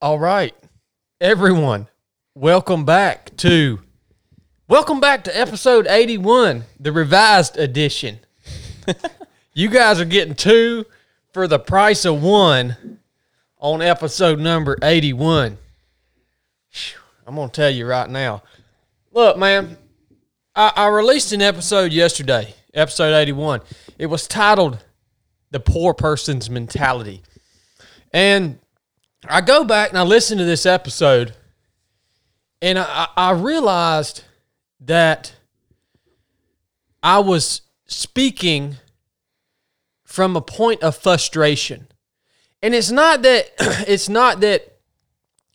All right, everyone, welcome back to welcome back to episode eighty-one, the revised edition. you guys are getting two for the price of one on episode number eighty-one. I'm gonna tell you right now. Look, man, I, I released an episode yesterday, episode eighty-one. It was titled "The Poor Person's Mentality," and I go back and I listen to this episode, and I, I realized that I was speaking from a point of frustration, and it's not that it's not that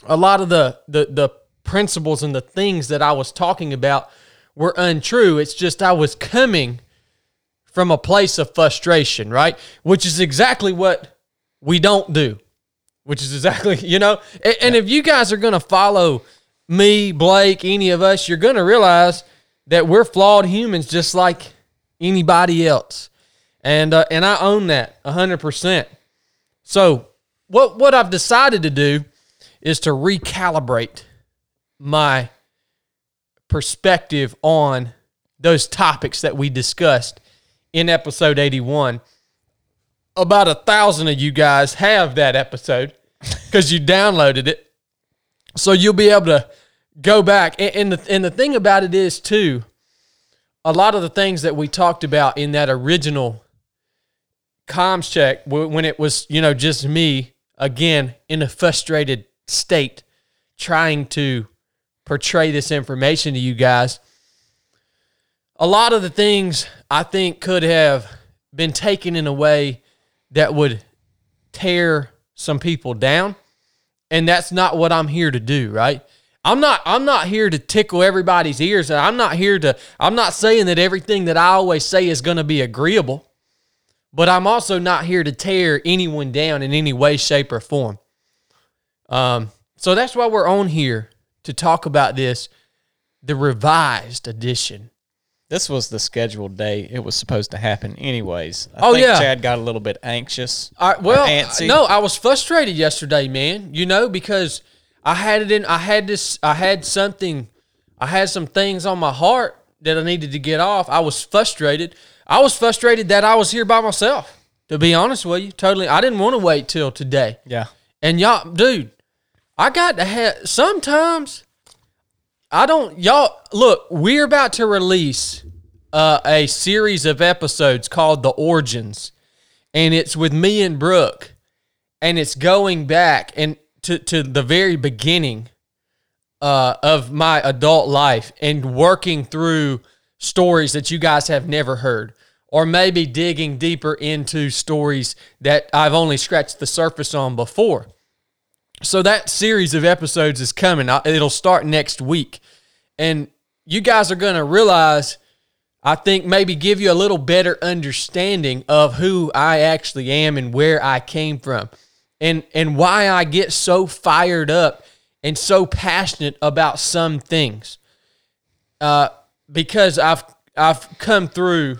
a lot of the the the principles and the things that I was talking about were untrue. It's just I was coming from a place of frustration, right? Which is exactly what we don't do which is exactly you know and, and if you guys are going to follow me blake any of us you're going to realize that we're flawed humans just like anybody else. And uh, and i own that 100% so what what i've decided to do is to recalibrate my perspective on those topics that we discussed in episode 81 about a thousand of you guys have that episode because you downloaded it. So you'll be able to go back. And, and, the, and the thing about it is, too, a lot of the things that we talked about in that original comms check, when it was, you know, just me, again, in a frustrated state, trying to portray this information to you guys, a lot of the things I think could have been taken in a way that would tear some people down. And that's not what I'm here to do, right? I'm not I'm not here to tickle everybody's ears and I'm not here to I'm not saying that everything that I always say is going to be agreeable. But I'm also not here to tear anyone down in any way shape or form. Um so that's why we're on here to talk about this the revised edition this was the scheduled day it was supposed to happen, anyways. I Oh, think yeah. Chad got a little bit anxious. I, well, antsy. no, I was frustrated yesterday, man. You know, because I had it in. I had this. I had something. I had some things on my heart that I needed to get off. I was frustrated. I was frustrated that I was here by myself. To be honest with you, totally. I didn't want to wait till today. Yeah. And y'all, dude, I got to have sometimes I don't y'all look, we're about to release uh, a series of episodes called The Origins. And it's with me and Brooke. And it's going back and to, to the very beginning uh, of my adult life and working through stories that you guys have never heard, or maybe digging deeper into stories that I've only scratched the surface on before. So that series of episodes is coming. It'll start next week. And you guys are going to realize, I think, maybe give you a little better understanding of who I actually am and where I came from and, and why I get so fired up and so passionate about some things. Uh, because I've I've come through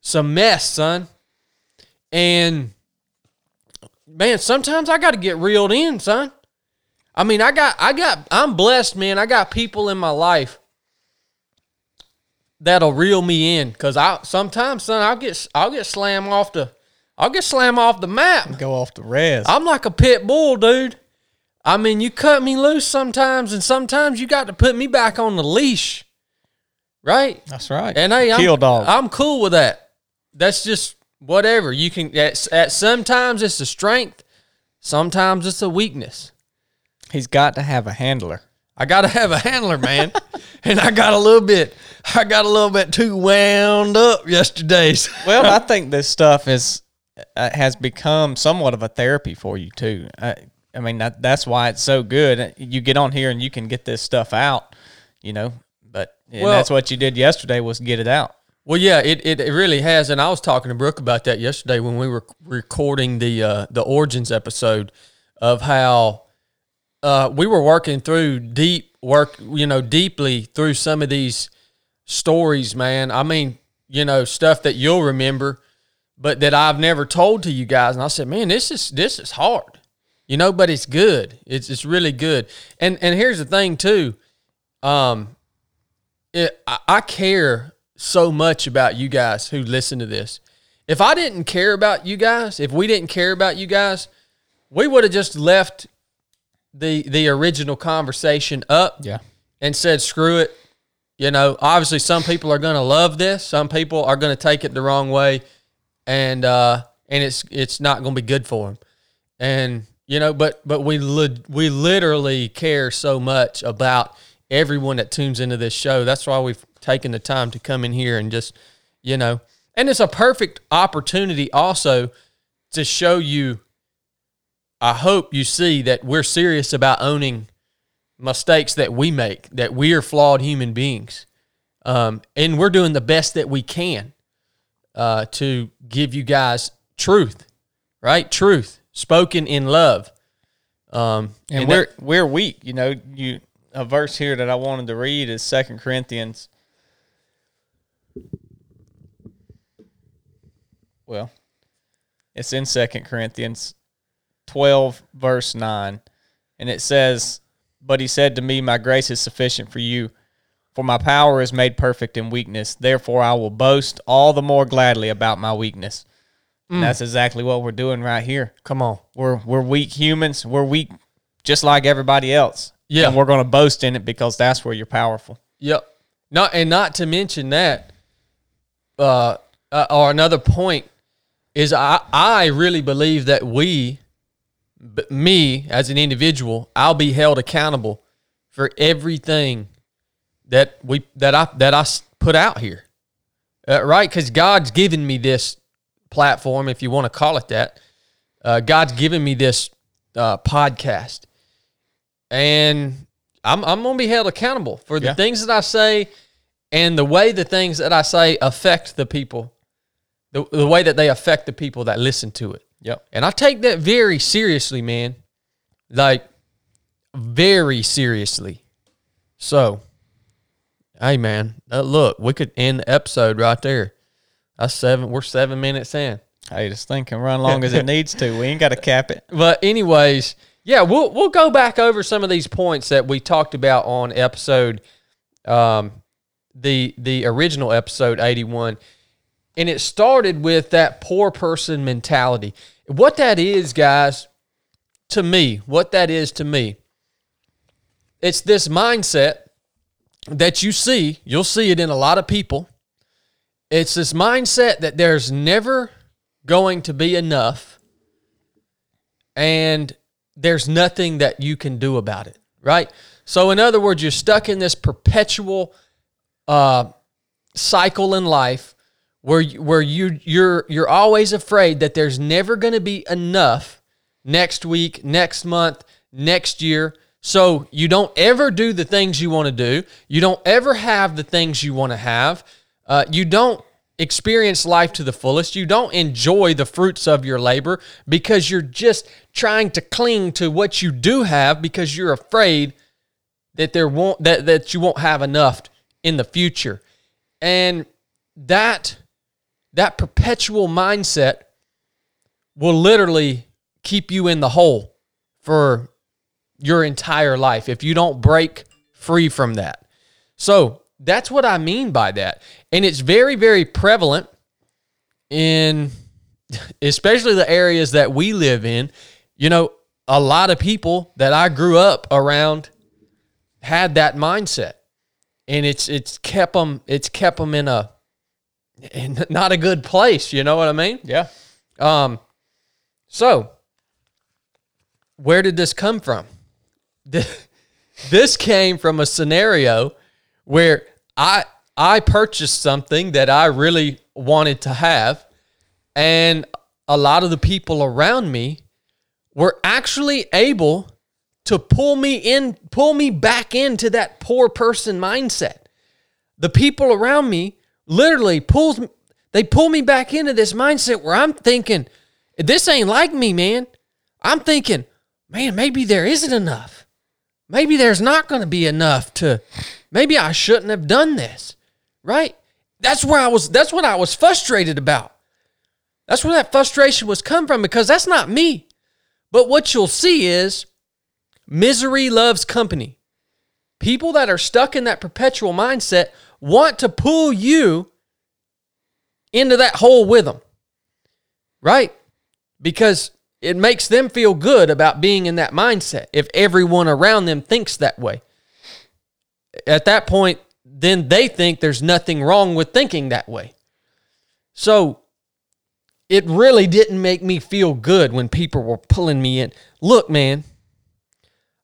some mess, son. And man, sometimes I got to get reeled in, son. I mean, I got, I got, I'm blessed, man. I got people in my life that'll reel me in because I sometimes, son, I'll get, I'll get slammed off the, I'll get slammed off the map. Go off the res. I'm like a pit bull, dude. I mean, you cut me loose sometimes, and sometimes you got to put me back on the leash, right? That's right. And hey, I'm, Kill dog. I'm cool with that. That's just whatever. You can at, at sometimes it's a strength, sometimes it's a weakness. He's got to have a handler. I got to have a handler, man. and I got a little bit I got a little bit too wound up yesterday. Well, I think this stuff is uh, has become somewhat of a therapy for you too. I, I mean, that, that's why it's so good. You get on here and you can get this stuff out, you know. But and Well- that's what you did yesterday was get it out. Well, yeah, it, it, it really has, and I was talking to Brooke about that yesterday when we were recording the uh, the origins episode of how uh, we were working through deep work, you know, deeply through some of these stories, man. I mean, you know, stuff that you'll remember, but that I've never told to you guys. And I said, man, this is this is hard. You know, but it's good. It's it's really good. And and here's the thing too. Um it, I, I care so much about you guys who listen to this. If I didn't care about you guys, if we didn't care about you guys, we would have just left the the original conversation up Yeah. and said, screw it. You know, obviously some people are going to love this. Some people are going to take it the wrong way and, uh, and it's, it's not going to be good for them. And, you know, but, but we, li- we literally care so much about everyone that tunes into this show. That's why we've taken the time to come in here and just, you know, and it's a perfect opportunity also to show you, I hope you see that we're serious about owning mistakes that we make, that we are flawed human beings. Um, and we're doing the best that we can uh, to give you guys truth, right? Truth spoken in love. Um, and, and we're that- we're weak. You know, you a verse here that I wanted to read is Second Corinthians. Well, it's in Second Corinthians twelve, verse nine, and it says, "But he said to me, My grace is sufficient for you." For my power is made perfect in weakness. Therefore, I will boast all the more gladly about my weakness. And that's exactly what we're doing right here. come on. We're we're weak humans. We're weak just like everybody else. Yeah. And we're going to boast in it because that's where you're powerful. Yep. Not and not to mention that, uh, uh, or another point is I I really believe that we, b- me as an individual, I'll be held accountable for everything that we that I that I put out here, uh, right? Because God's given me this platform, if you want to call it that. Uh, God's given me this uh, podcast, and I'm I'm gonna be held accountable for the Yeah. things that I say and the way the things that I say affect the people, the, the way that they affect the people that listen to it. Yep. And I take that very seriously, man. Like very seriously. So, hey, man, uh, look, we could end the episode right there. That's seven. We're seven minutes in. Hey, this thing can run long as it needs to. We ain't got to cap it. But anyways, yeah, we'll we'll go back over some of these points that we talked about on episode, um, the the original episode eighty one, and it started with that poor person mentality. What that is, guys, to me, what that is to me, it's this mindset that you see. You'll see it in a lot of people. It's this mindset that there's never going to be enough and there's nothing that you can do about it, right? So, in other words, you're stuck in this perpetual uh, cycle in life where you, where you you're you're always afraid that there's never going to be enough next week, next month, next year. So you don't ever do the things you want to do. You don't ever have the things you want to have. Uh, you don't experience life to the fullest. You don't enjoy the fruits of your labor because you're just trying to cling to what you do have because you're afraid that there won't that, that you won't have enough in the future. And that that perpetual mindset will literally keep you in the hole for your entire life if you don't break free from that. So that's what I mean by that. And it's very, very prevalent in especially the areas that we live in. You know, a lot of people that I grew up around had that mindset. And it's it's kept them it's kept them in a not a good place, you know what I mean? Yeah. Um, so where did this come from? This came from a scenario where I I purchased something that I really wanted to have, and a lot of the people around me were actually able to pull me in, pull me back into that poor person mindset the people around me literally pulls they pull me back into this mindset where I'm thinking this ain't like me, man. I'm thinking, man, maybe there isn't enough. Maybe there's not going to be enough to maybe I shouldn't have done this. Right? That's where I was that's what I was frustrated about. That's where that frustration was come from because that's not me. But what you'll see is misery loves company. People that are stuck in that perpetual mindset want to pull you into that hole with them, right? Because it makes them feel good about being in that mindset if everyone around them thinks that way. At that point, then they think there's nothing wrong with thinking that way. So it really didn't make me feel good when people were pulling me in. Look, man,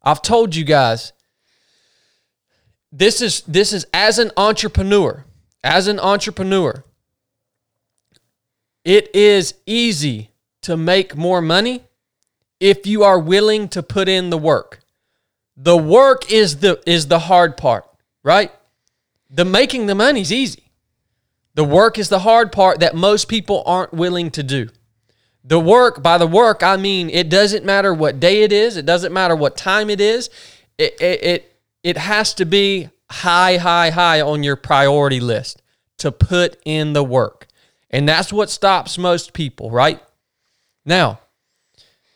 I've told you guys this is this is as an entrepreneur, as an entrepreneur, it is easy to make more money if you are willing to put in the work. The work is the is the hard part, right? The making the money is easy. The work is the hard part that most people aren't willing to do. The work, by the work, I mean it doesn't matter what day it is, it doesn't matter what time it is. It it it, it has to be high, high, high on your priority list to put in the work. And that's what stops most people, right? Now,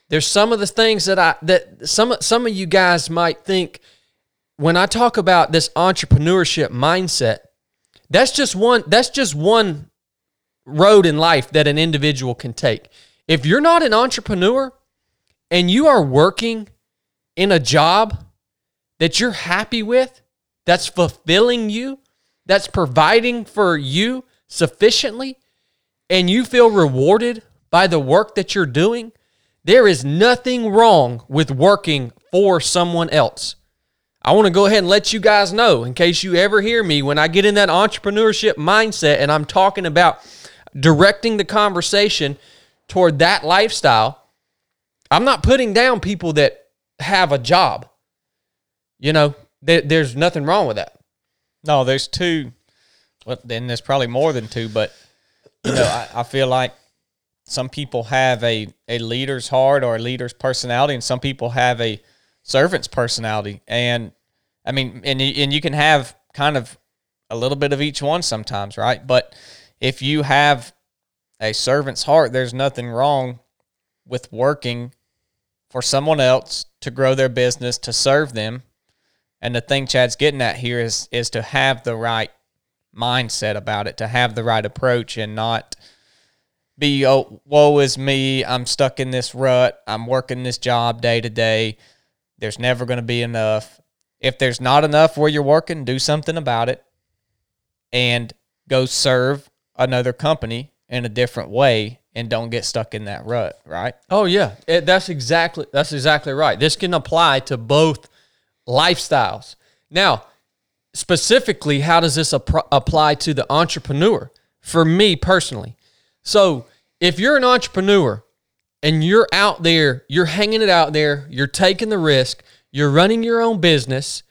there's some of the things that I that some some of you guys might think when I talk about this entrepreneurship mindset, that's just one that's just one road in life that an individual can take. If you're not an entrepreneur and you are working in a job that you're happy with, that's fulfilling you, that's providing for you sufficiently, and you feel rewarded by the work that you're doing, there is nothing wrong with working for someone else. I want to go ahead and let you guys know in case you ever hear me when I get in that entrepreneurship mindset and I'm talking about directing the conversation toward that lifestyle. I'm not putting down people that have a job. You know, there's nothing wrong with that. No, there's two. Well, then there's probably more than two, but you know, I, I feel like some people have a, a leader's heart or a leader's personality, and some people have a servant's personality. And I mean, and and you can have kind of a little bit of each one sometimes, right? But if you have a servant's heart, there's nothing wrong with working for someone else to grow their business, to serve them. And the thing Chad's getting at here is is to have the right mindset about it, to have the right approach and not be oh woe is me, I'm stuck in this rut, I'm working this job day to day there's never going to be enough. If there's not enough where you're working, do something about it and go serve another company in a different way and don't get stuck in that rut, right? Oh yeah, it, that's exactly that's exactly right. This can apply to both lifestyles. Now, specifically, how does this ap- apply to the entrepreneur? For me personally, so if you're an entrepreneur and you're out there, you're hanging it out there, you're taking the risk, you're running your own business,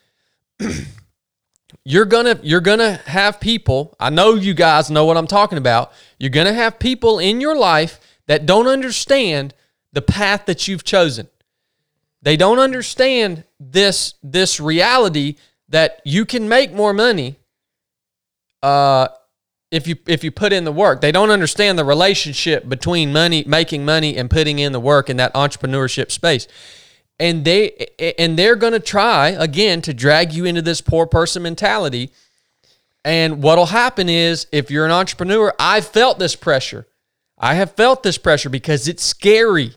you're gonna you're gonna have people. I know you guys know what I'm talking about. You're gonna have people in your life that don't understand the path that you've chosen. They don't understand this this reality that you can make more money uh, if you if you put in the work. They don't understand the relationship between money, making money, and putting in the work in that entrepreneurship space. And they and they're going to try again to drag you into this poor person mentality. And what'll happen is if you're an entrepreneur, I've felt this pressure. I have felt this pressure because it's scary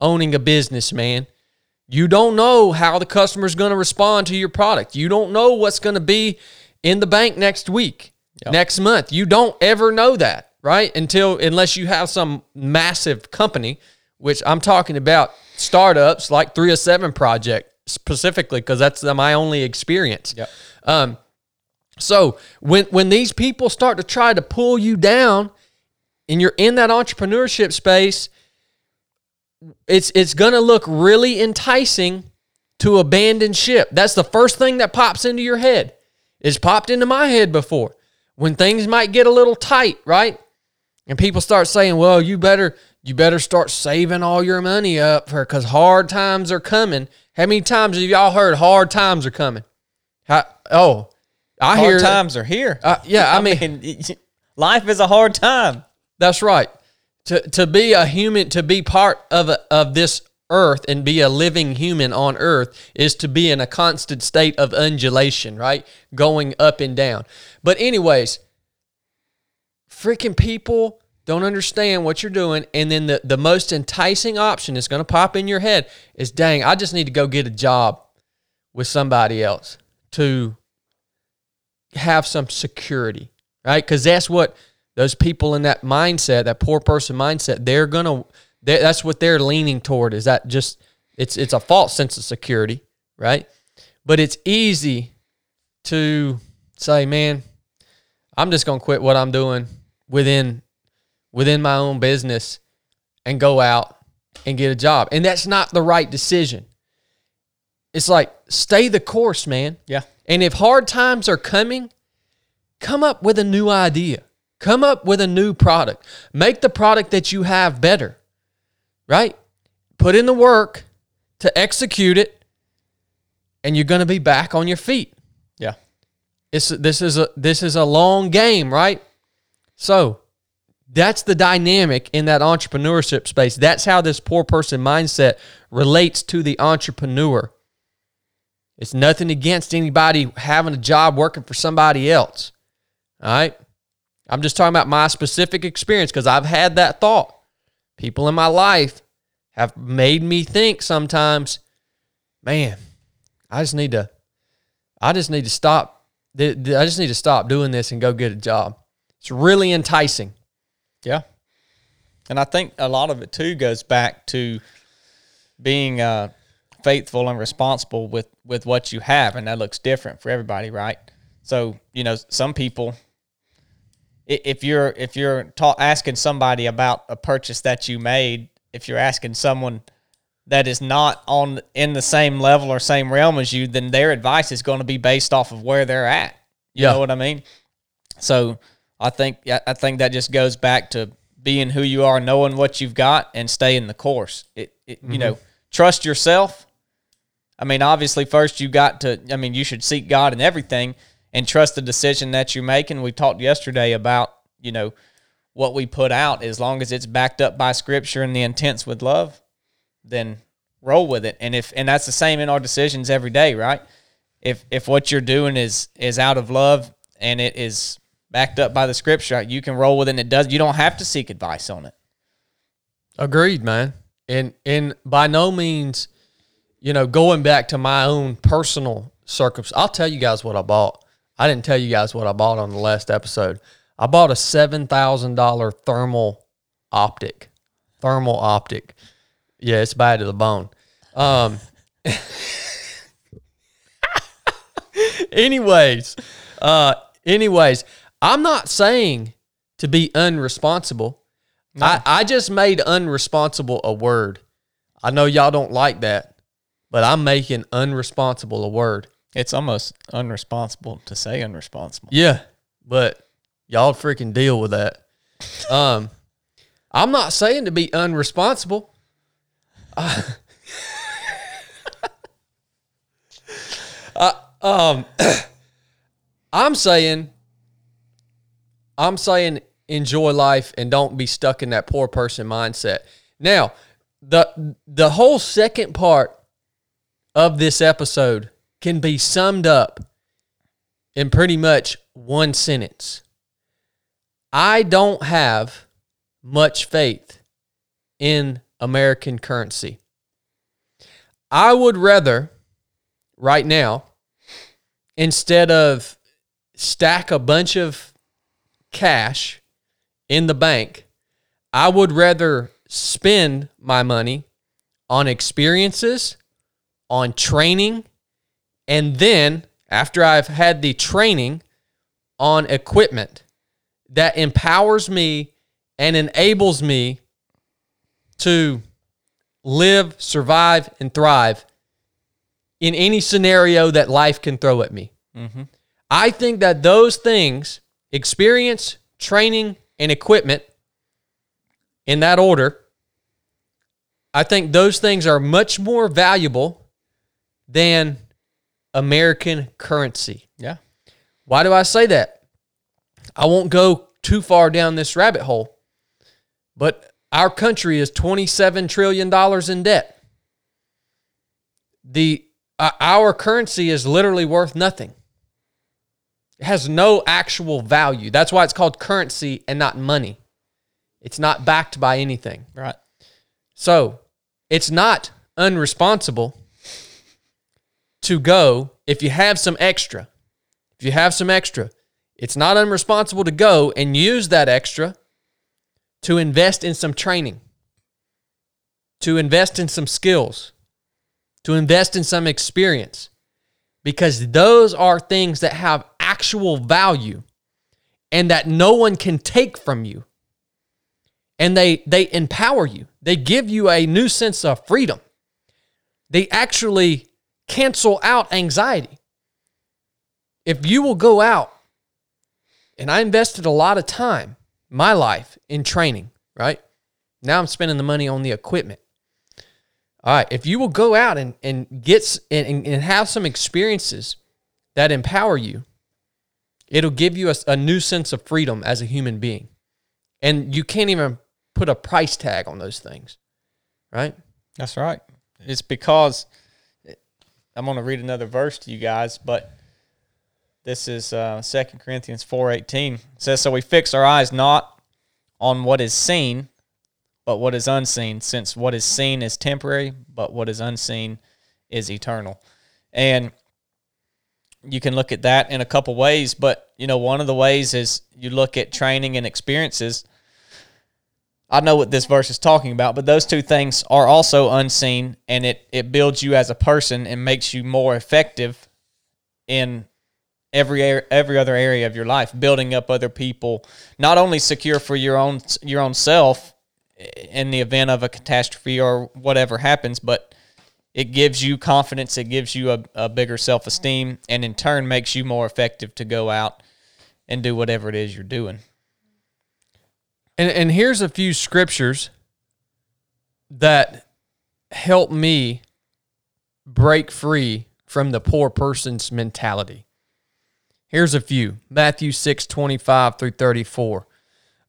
owning a business, man. You don't know how the customer is going to respond to your product. You don't know what's going to be in the bank next week yep. next month. You don't ever know that, right? Until unless you have some massive company, which I'm talking about startups like 307 project specifically because that's my only experience. Yep. Um, so when when these people start to try to pull you down and you're in that entrepreneurship space, it's it's gonna look really enticing to abandon ship. That's the first thing that pops into your head. It's popped into my head before when things might get a little tight, right? And people start saying, "Well, you better you better start saving all your money up for cuz hard times are coming." How many times have y'all heard hard times are coming? How, oh, I hard hear times are here. Uh, yeah, I, I mean, mean, life is a hard time. That's right. To to be a human, to be part of a, of this earth and be a living human on earth is to be in a constant state of undulation, right? Going up and down. But, anyways, freaking people don't understand what you're doing. And then the, the most enticing option that's going to pop in your head is dang, I just need to go get a job with somebody else to have some security, right? Because that's what those people in that mindset, that poor person mindset, they're gonna. They're, that's what they're leaning toward. Is that just it's it's a false sense of security, right? But it's easy to say, man, I'm just gonna quit what I'm doing within within my own business and go out and get a job, and that's not the right decision. It's like stay the course, man. Yeah. And if hard times are coming, come up with a new idea. Come up with a new product. Make the product that you have better, right? Put in the work to execute it, and you're going to be back on your feet. Yeah. It's, this is a this is a long game, right? So that's the dynamic in that entrepreneurship space. That's how this poor person mindset relates to the entrepreneur. It's nothing against anybody having a job working for somebody else. All right. I'm just talking about my specific experience because I've had that thought. People in my life have made me think sometimes, man, I just need to, I just need to stop. I just need to stop doing this and go get a job. It's really enticing. Yeah. And I think a lot of it too goes back to being uh, faithful and responsible with with what you have, and that looks different for everybody, right? So you know, some people, if you're if you're ta- asking somebody about a purchase that you made, if you're asking someone that is not on in the same level or same realm as you, then their advice is going to be based off of where they're at. You Yeah. know what I mean? So I think I think that just goes back to being who you are, knowing what you've got, and staying the course. It, it you know, mm-hmm. trust yourself. I mean, obviously, first you got to. I mean, you should seek God in everything and trust the decision that you're making. We talked yesterday about you know what we put out. As long as it's backed up by Scripture and the intents with love, then roll with it. And if and that's the same in our decisions every day, right? If if what you're doing is is out of love and it is backed up by the Scripture, you can roll with it. and It does. You don't have to seek advice on it. Agreed, man. And and by no means, you know, going back to my own personal circumstance, I'll tell you guys what I bought. I didn't tell you guys what I bought on the last episode. I bought a seven thousand dollar thermal optic. Thermal optic. Yeah, it's bad to the bone. Um anyways, uh anyways, I'm not saying to be unresponsible. I, I just made unresponsible a word. I know y'all don't like that, but I'm making unresponsible a word. It's almost unresponsible to say unresponsible. Yeah, but y'all freaking deal with that. Um, I'm not saying to be unresponsible. I, um, I'm saying, I'm saying enjoy life and don't be stuck in that poor person mindset. Now, the the whole second part of this episode can be summed up in pretty much one sentence. I don't have much faith in American currency. I would rather, right now, instead of stack a bunch of cash in the bank, I would rather spend my money on experiences, on training, and then after I've had the training on equipment that empowers me and enables me to live, survive, and thrive in any scenario that life can throw at me. Mm-hmm. I think that those things experience, training, and equipment in that order I think those things are much more valuable than American currency. Yeah. Why do I say that? I won't go too far down this rabbit hole, but our country is $27 trillion in debt. the uh, our currency is literally worth nothing. It has no actual value. That's why it's called currency and not money. It's not backed by anything. Right. So it's not unresponsible to go if you have some extra. If you have some extra, it's not unresponsible to go and use that extra to invest in some training, to invest in some skills, to invest in some experience, because those are things that have actual value and that no one can take from you. And they, they empower you, they give you a new sense of freedom. They actually cancel out anxiety. If you will go out, and I invested a lot of time, my life, in training, right? Now I'm spending the money on the equipment. All right, if you will go out and, and get and, and have some experiences that empower you, it'll give you a, a new sense of freedom as a human being. And you can't even put a price tag on those things, right? That's right. It's because I'm going to read another verse to you guys, but this is uh, 2 Corinthians 4.18. It says, So we fix our eyes not on what is seen, but what is unseen, since what is seen is temporary, but what is unseen is eternal. And you can look at that in a couple ways, but you know, one of the ways is you look at training and experiences – I know what this verse is talking about, but those two things are also unseen and it, it builds you as a person and makes you more effective in every every other area of your life, building up other people, not only secure for your own your own self in the event of a catastrophe or whatever happens, but it gives you confidence, it gives you a, a bigger self esteem, and in turn makes you more effective to go out and do whatever it is you're doing. And and here's a few scriptures that help me break free from the poor person's mentality. Here's a few. Matthew 6, 25 through 34.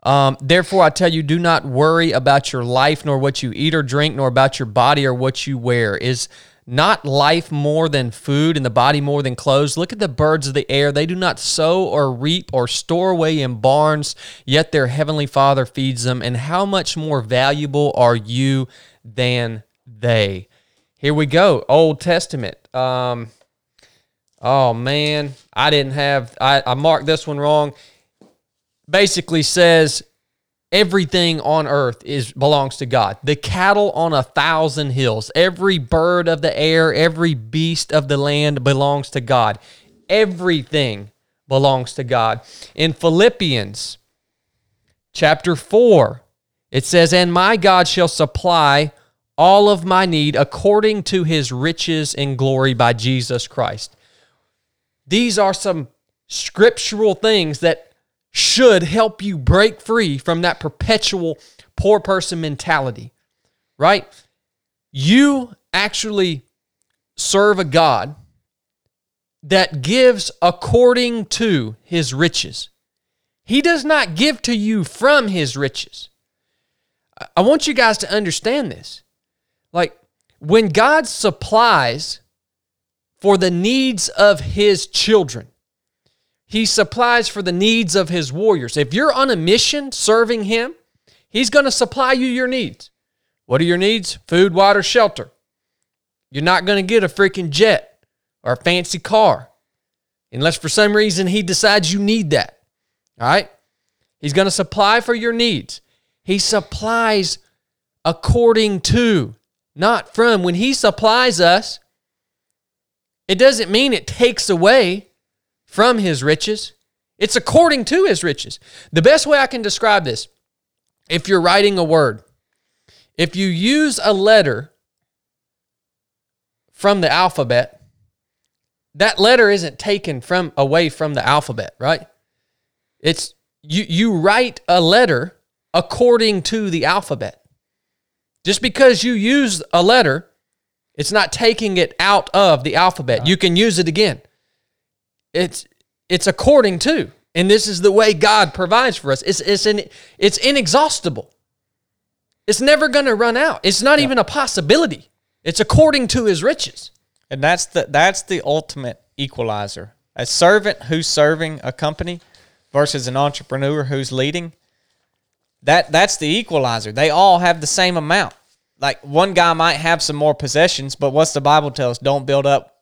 Um, Therefore, I tell you, do not worry about your life, nor what you eat or drink, nor about your body or what you wear. Is not life more than food and the body more than clothes? Look at the birds of the air. They do not sow or reap or store away in barns, yet their heavenly Father feeds them. And how much more valuable are you than they? Here we go. Old Testament. Um, oh, man. I didn't have, I, I marked this one wrong. Basically says, everything on earth is belongs to God. The cattle on a thousand hills, every bird of the air, every beast of the land belongs to God. Everything belongs to God. In Philippians chapter 4, it says, "And my God shall supply all of my need according to his riches and glory by Jesus Christ." These are some scriptural things that should help you break free from that perpetual poor person mentality, right? You actually serve a God that gives according to his riches. He does not give to you from his riches. I want you guys to understand this. Like, when God supplies for the needs of his children, he supplies for the needs of his warriors. If you're on a mission serving him, he's going to supply you your needs. What are your needs? Food, water, shelter. You're not going to get a freaking jet or a fancy car unless for some reason he decides you need that. All right? He's going to supply for your needs. He supplies according to, not from. When he supplies us, it doesn't mean it takes away from his riches. It's according to his riches. The best way I can describe this if you're writing a word, if you use a letter from the alphabet, that letter isn't taken from away from the alphabet, right? It's you you write a letter according to the alphabet. Just because you use a letter, it's not taking it out of the alphabet. You can use it again. It's it's according to, and this is the way God provides for us. It's it's in, it's inexhaustible. It's never going to run out. It's not yeah. even a possibility. It's according to His riches. And that's the that's the ultimate equalizer. A servant who's serving a company versus an entrepreneur who's leading. That that's the equalizer. They all have the same amount. Like one guy might have some more possessions, but what's the Bible tell us? Don't build up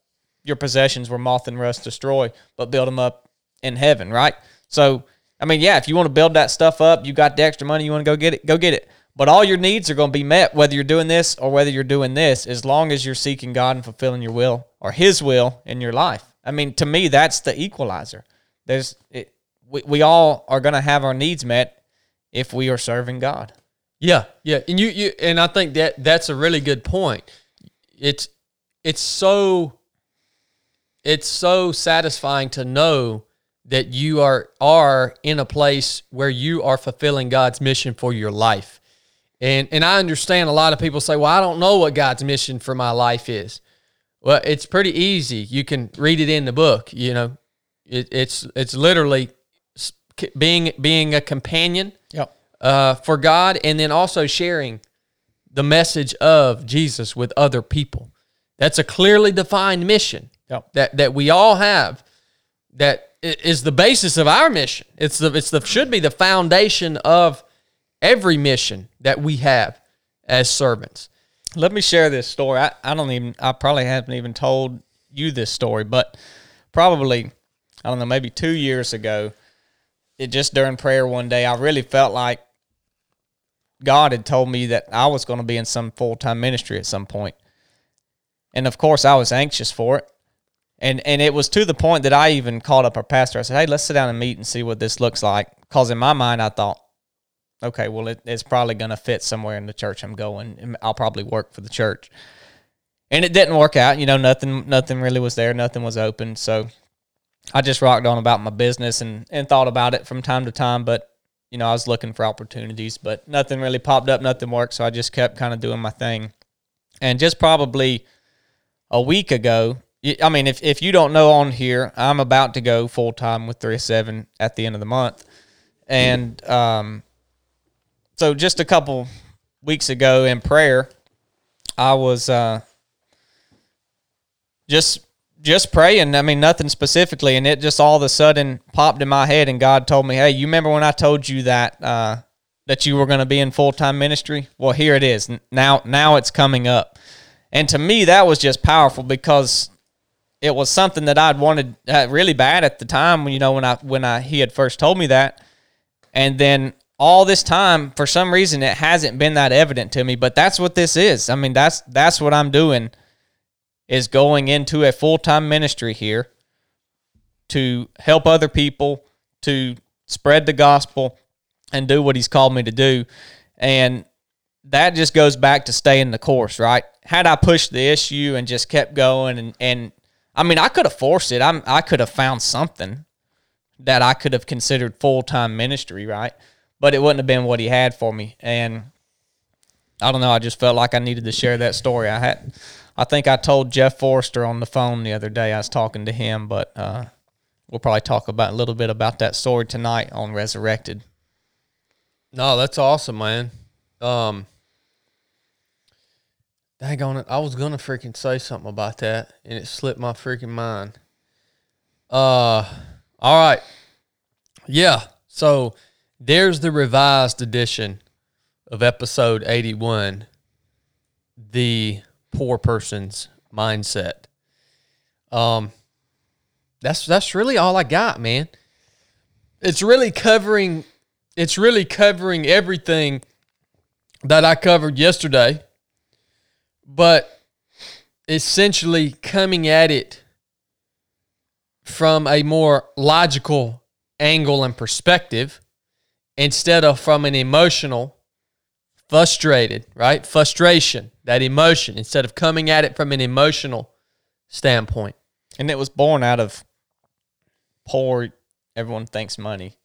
your possessions where moth and rust destroy, but build them up in heaven, right? So, I mean, yeah, if you want to build that stuff up, you got the extra money, you want to go get it, go get it. But all your needs are going to be met whether you're doing this or whether you're doing this, as long as you're seeking God and fulfilling your will or His will in your life. I mean, to me, that's the equalizer. There's it, we, we all are going to have our needs met if we are serving God. Yeah, yeah, and you you and I think that that's a really good point. It's it's so it's so satisfying to know that you are are in a place where you are fulfilling God's mission for your life. And and I understand a lot of people say, "Well, I don't know what God's mission for my life is." Well, it's pretty easy. You can read it in the book. You know, it, it's it's literally being being a companion Yep. uh, for God, and then also sharing the message of Jesus with other people. That's a clearly defined mission Yep. that that we all have. that is the basis of our mission. It's the it's the should be the foundation of every mission that we have as servants. Let me share this story. I, I don't even, I probably haven't even told you this story, but probably, I don't know, maybe two years ago, it just during prayer one day, I really felt like God had told me that I was going to be in some full time ministry at some point. And of course, I was anxious for it. And, and it was to the point that I even called up our pastor. I said, Hey, let's sit down and meet and see what this looks like. Because in my mind, I thought, okay, well, it, it's probably going to fit somewhere in the church I'm going. I'll probably work for the church. And it didn't work out. You know, nothing, nothing really was there. Nothing was open. So I just rocked on about my business and, and thought about it from time to time. But, you know, I was looking for opportunities, but nothing really popped up. Nothing worked. So I just kept kind of doing my thing. And just probably a week ago, I mean, if, if you don't know on here, I'm about to go full time with 3 7 at the end of the month. And, um, so just a couple weeks ago in prayer, I was uh, just just praying. I mean, nothing specifically, and it just all of a sudden popped in my head, and God told me, "Hey, you remember when I told you that uh, that you were going to be in full time ministry? Well, here it is. Now, now it's coming up." And to me, that was just powerful because it was something that I'd wanted uh, really bad at the time. When you know when I when I he had first told me that, and then all this time for some reason it hasn't been that evident to me but that's what this is. I mean that's that's what i'm doing is going into a full-time ministry here to help other people to spread the gospel and do what he's called me to do. And that just goes back to staying the course right? Had i pushed the issue and just kept going and and i mean i could have forced it i'm i could have found something that i could have considered full-time ministry right but it wouldn't have been what he had for me. And I don't know. I just felt like I needed to share that story. I had, I think I told Jeff Forrester on the phone the other day. I was talking to him, but uh, we'll probably talk about a little bit about that story tonight on Resurrected. No, that's awesome, man. Um, dang on it, I was gonna freaking say something about that, and it slipped my freaking mind. Uh, all right, yeah. So there's the revised edition of episode eighty-one, the poor person's mindset. Um, that's that's really all I got, man. It's really covering it's really covering everything that I covered yesterday, but essentially coming at it from a more logical angle and perspective instead of from an emotional, frustrated, right? Frustration, that emotion, instead of coming at it from an emotional standpoint. And it was born out of poor, everyone thinks money.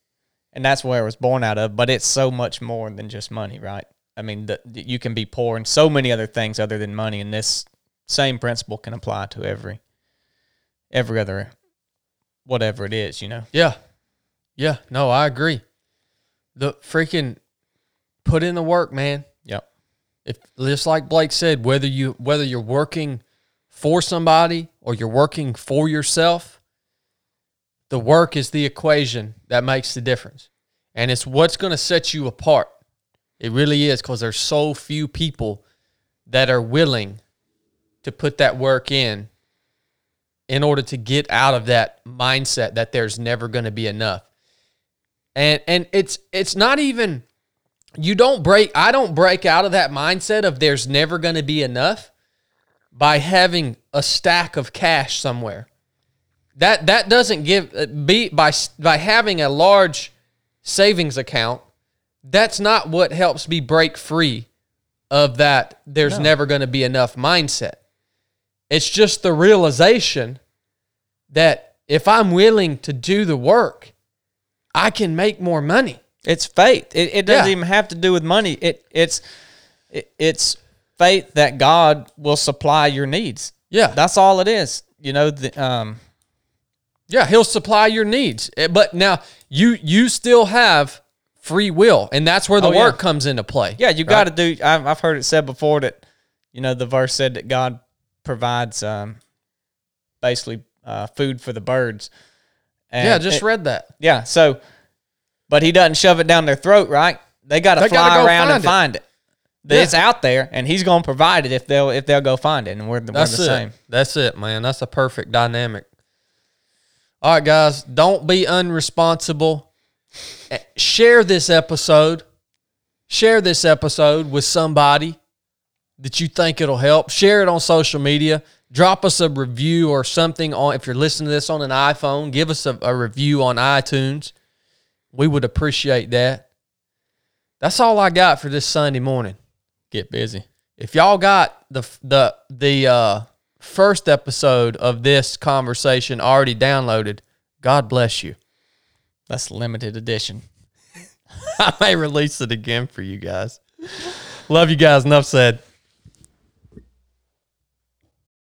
And that's where it was born out of. But it's so much more than just money, right? I mean, the, you can be poor in so many other things other than money. And this same principle can apply to every, every other, whatever it is, you know? Yeah. Yeah. No, I agree. The freaking put in the work, man. Yep. If just like Blake said, whether you whether you're working for somebody or you're working for yourself, the work is the equation that makes the difference. And it's what's going to set you apart. It really is because there's so few people that are willing to put that work in in order to get out of that mindset that there's never going to be enough. And and it's it's not even you don't break I don't break out of that mindset of there's never going to be enough by having a stack of cash somewhere. That that doesn't give uh, be by by having a large savings account. That's not what helps me break free of that there's No. never going to be enough mindset. It's just the realization that if I'm willing to do the work, I can make more money. It's faith. It, it doesn't Yeah. even have to do with money. It it's it, it's faith that God will supply your needs. Yeah. That's all it is. You know, the, um, Yeah, he'll supply your needs. Eh, But now you you still have free will, and that's where the Oh, yeah. work comes into play. yeah, you right? got to do. I've, I've heard it said before that, you know, the verse said that God provides um, basically uh, food for the birds. And Yeah, just it- read that. yeah. So, but he doesn't shove it down their throat, right? They got to fly go around and find find it. It's out there, and he's going to provide it if they'll if they'll go find it, and we're, the- we're the it. same. That's it, man. That's a perfect dynamic. All right, guys, don't be unresponsible. Eh, Share this episode. Share this episode with somebody that you think it'll help. Share it on social media. Drop us a review or something on if you're listening to this on an iPhone, give us a, a review on iTunes. We would appreciate that. That's all I got for this Sunday morning Get busy. if y'all got the the the uh, first episode of this conversation already downloaded, God bless you. That's limited edition. I may release it again for you guys. Love you guys. Enough said.